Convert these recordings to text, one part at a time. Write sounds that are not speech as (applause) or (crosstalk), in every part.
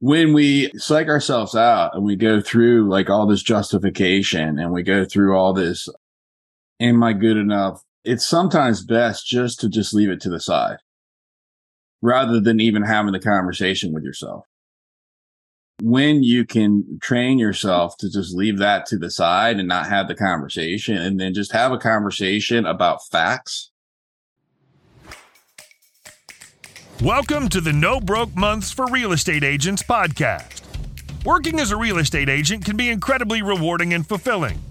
when we psych ourselves out and we go through like all this justification and we go through all this, am I good enough? It's sometimes best just to just leave it to the side rather than even having the conversation with yourself. When you can train yourself to just leave that to the side and not have the conversation and then just have a conversation about facts Welcome to the No Broke Months for Real Estate Agents podcast. Working as a real estate agent can be incredibly rewarding and fulfilling,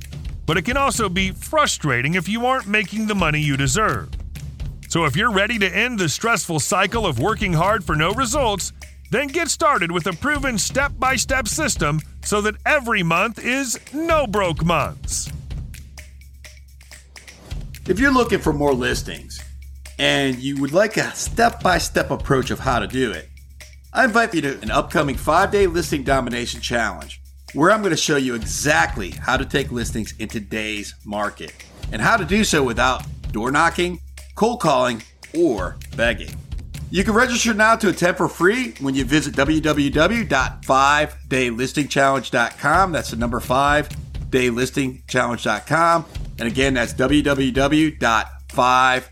but it can also be frustrating if you aren't making the money you deserve. So if you're ready to end the stressful cycle of working hard for no results, then get started with a proven step by step system so that every month is no broke months. If you're looking for more listings, and you would like a step by step approach of how to do it, I invite you to an upcoming five day listing domination challenge where I'm going to show you exactly how to take listings in today's market and how to do so without door knocking, cold calling, or begging. You can register now to attend for free when you visit www.5daylistingchallenge.com. That's the number 5 daylistingchallenge.com. And again, that's www.5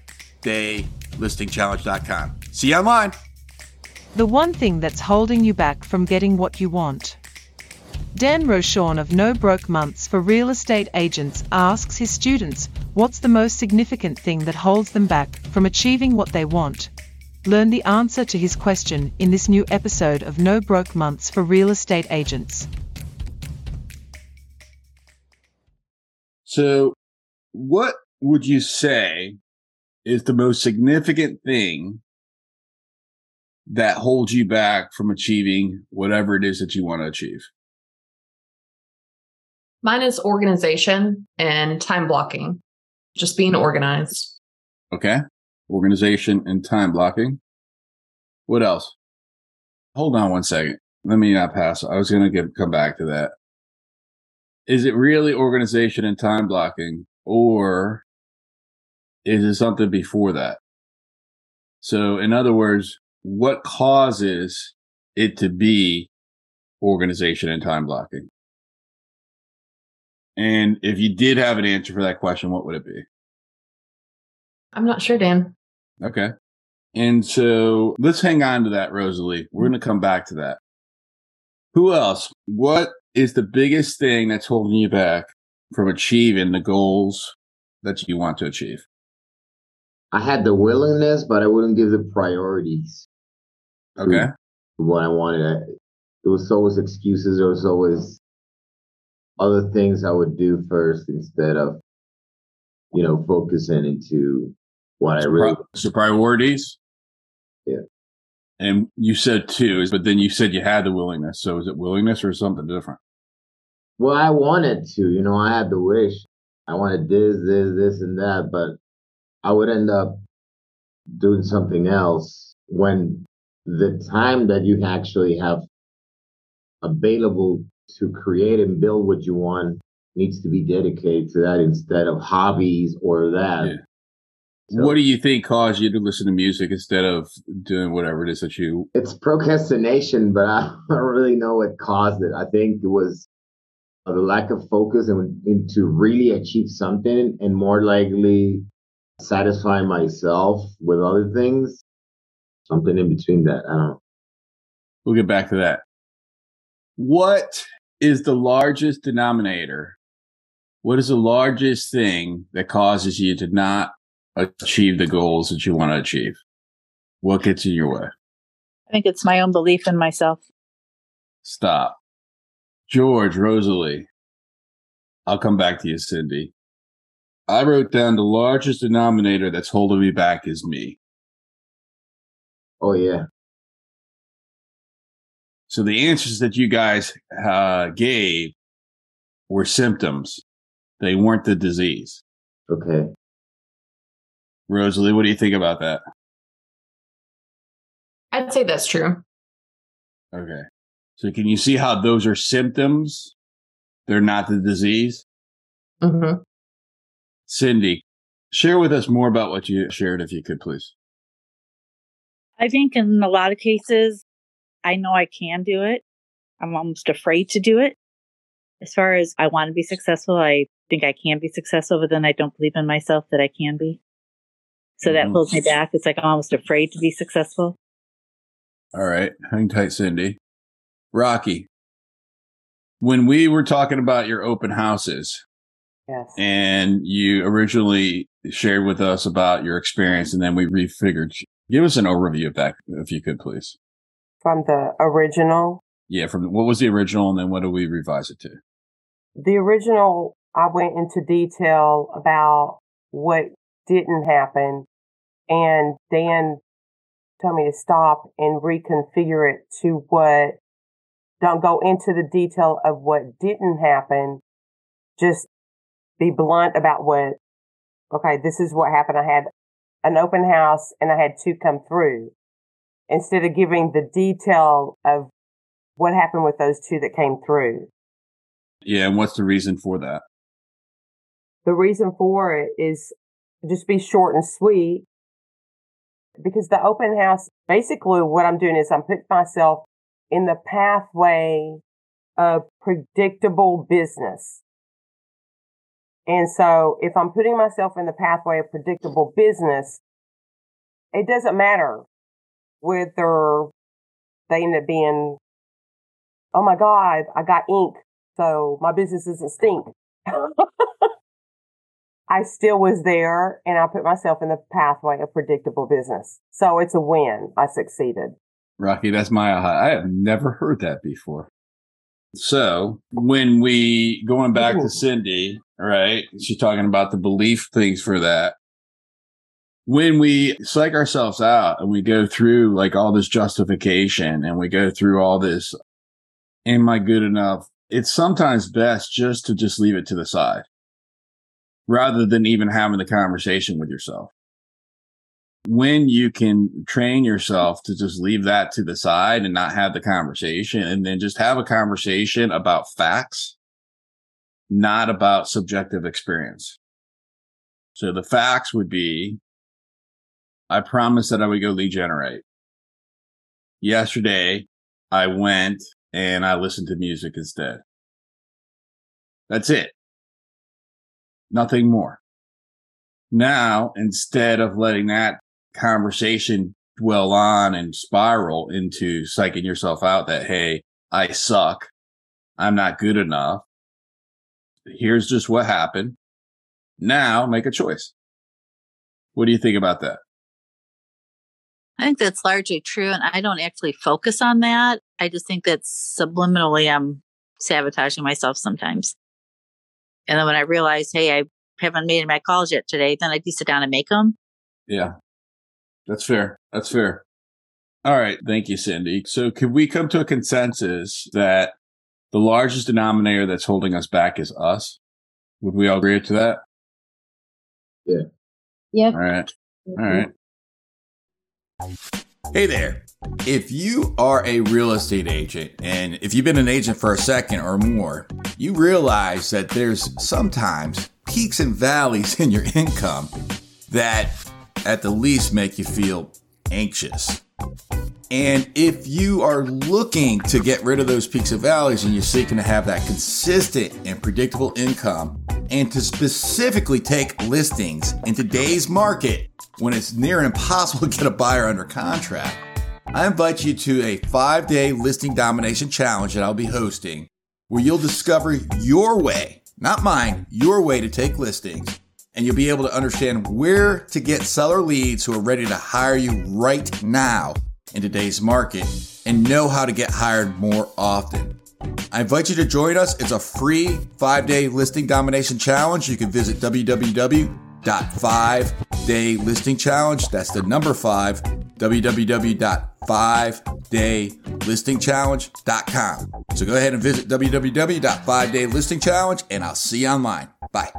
daylistingchallenge.com. See you online. The one thing that's holding you back from getting what you want. Dan Rochon of No Broke Months for Real Estate Agents asks his students what's the most significant thing that holds them back from achieving what they want. Learn the answer to his question in this new episode of No Broke Months for Real Estate Agents. So, what would you say is the most significant thing that holds you back from achieving whatever it is that you want to achieve? Mine is organization and time blocking, just being organized. Okay. Organization and time blocking. What else? Hold on one second. Let me not pass. I was going to come back to that. Is it really organization and time blocking or is it something before that? So, in other words, what causes it to be organization and time blocking? And if you did have an answer for that question, what would it be? I'm not sure, Dan. Okay. And so let's hang on to that, Rosalie. We're going to come back to that. Who else? What is the biggest thing that's holding you back from achieving the goals that you want to achieve? I had the willingness, but I wouldn't give the priorities. Okay. What I wanted. It was always excuses. There was always other things I would do first instead of, you know, focusing into what so I really. So priorities. Yeah. And you said two, but then you said you had the willingness. So is it willingness or something different? Well, I wanted to, you know, I had the wish. I wanted this, this, this, and that, but I would end up doing something else when the time that you actually have available to create and build what you want needs to be dedicated to that instead of hobbies or that. Yeah. So- what do you think caused you to listen to music instead of doing whatever it is that you? It's procrastination, but I (laughs) don't really know what caused it. I think it was the lack of focus and, and to really achieve something and more likely satisfy myself with other things. Something in between that. I don't know. We'll get back to that. What is the largest denominator? What is the largest thing that causes you to not achieve the goals that you want to achieve? What gets in your way? I think it's my own belief in myself. Stop. George, Rosalie. I'll come back to you, Cindy. I wrote down the largest denominator that's holding me back is me. Oh yeah. So the answers that you guys uh, gave were symptoms. They weren't the disease. Okay. Rosalie, what do you think about that? I'd say that's true. Okay. So can you see how those are symptoms? They're not the disease. hmm Cindy, share with us more about what you shared, if you could, please. I think in a lot of cases, I know I can do it. I'm almost afraid to do it. As far as I want to be successful, I think I can be successful, but then I don't believe in myself that I can be. So that Mhm. pulls me back. It's like I'm almost afraid to be successful. All right. Hang tight, Cindy. Rocky, when we were talking about your open houses Yes. and you originally shared with us about your experience and then we refigured, give us an overview of that, if you could, please. From the original, Yeah. From what was the original and then what do we revise it to? the original, I went into detail about what didn't happen and Dan told me to stop and reconfigure it to what don't go into the detail of what didn't happen. Just be blunt about what, okay, this is what happened. I had an open house and I had two come through instead of giving the detail of what happened with those two that came through. Yeah. And what's the reason for that? The reason for it is just be short and sweet because the open house, basically what I'm doing is I'm putting myself in the pathway of predictable business. And so if I'm putting myself in the pathway of predictable business, it doesn't matter whether they end up being, oh my God, I got ink. So my business doesn't stink. (laughs) I still was there and I put myself in the pathway of predictable business. So it's a win. I succeeded. Rocky, that's my aha. I have never heard that before. So when we going back to Cindy, right? She's talking about the belief things for that. When we psych ourselves out and we go through like all this justification and we go through all this, am I good enough? It's sometimes best just to just leave it to the side rather than even having the conversation with yourself when you can train yourself to just leave that to the side and not have the conversation and then just have a conversation about facts, not about subjective experience. So the facts would be, I promised that I would go lead generate. Yesterday, I went and I listened to music instead. That's it. Nothing more. Now, instead of letting that conversation dwell on and spiral into psyching yourself out that, hey, I suck. I'm not good enough. Here's just what happened. Now make a choice. What do you think about that? I think that's largely true. And I don't actually focus on that. I just think that subliminally I'm sabotaging myself sometimes. And then when I realize, hey, I haven't made my calls yet today, then I do sit down and make them. Yeah. That's fair. That's fair. All right. Thank you, Cindy. So could we come to a consensus that the largest denominator that's holding us back is us? Would we all agree to that? Yeah. Yep. All right. All mm-hmm. right. Hey there. If you are a real estate agent and if you've been an agent for a second or more, you realize that there's sometimes peaks and valleys in your income that at the least make you feel anxious. And if you are looking to get rid of those peaks and valleys and you're seeking to have that consistent and predictable income and to specifically take listings in today's market when it's near impossible to get a buyer under contract, I invite you to a five day listing domination challenge that I'll be hosting where you'll discover your way, not mine, your way to take listings. And you'll be able to understand where to get seller leads who are ready to hire you right now in today's market and know how to get hired more often. I invite you to join us. It's a free five day listing domination challenge. You can visit www.5daylistingchallenge. That's the number five, www.5daylistingchallenge.com. So go ahead and visit www.5daylistingchallenge and I'll see you online. Bye.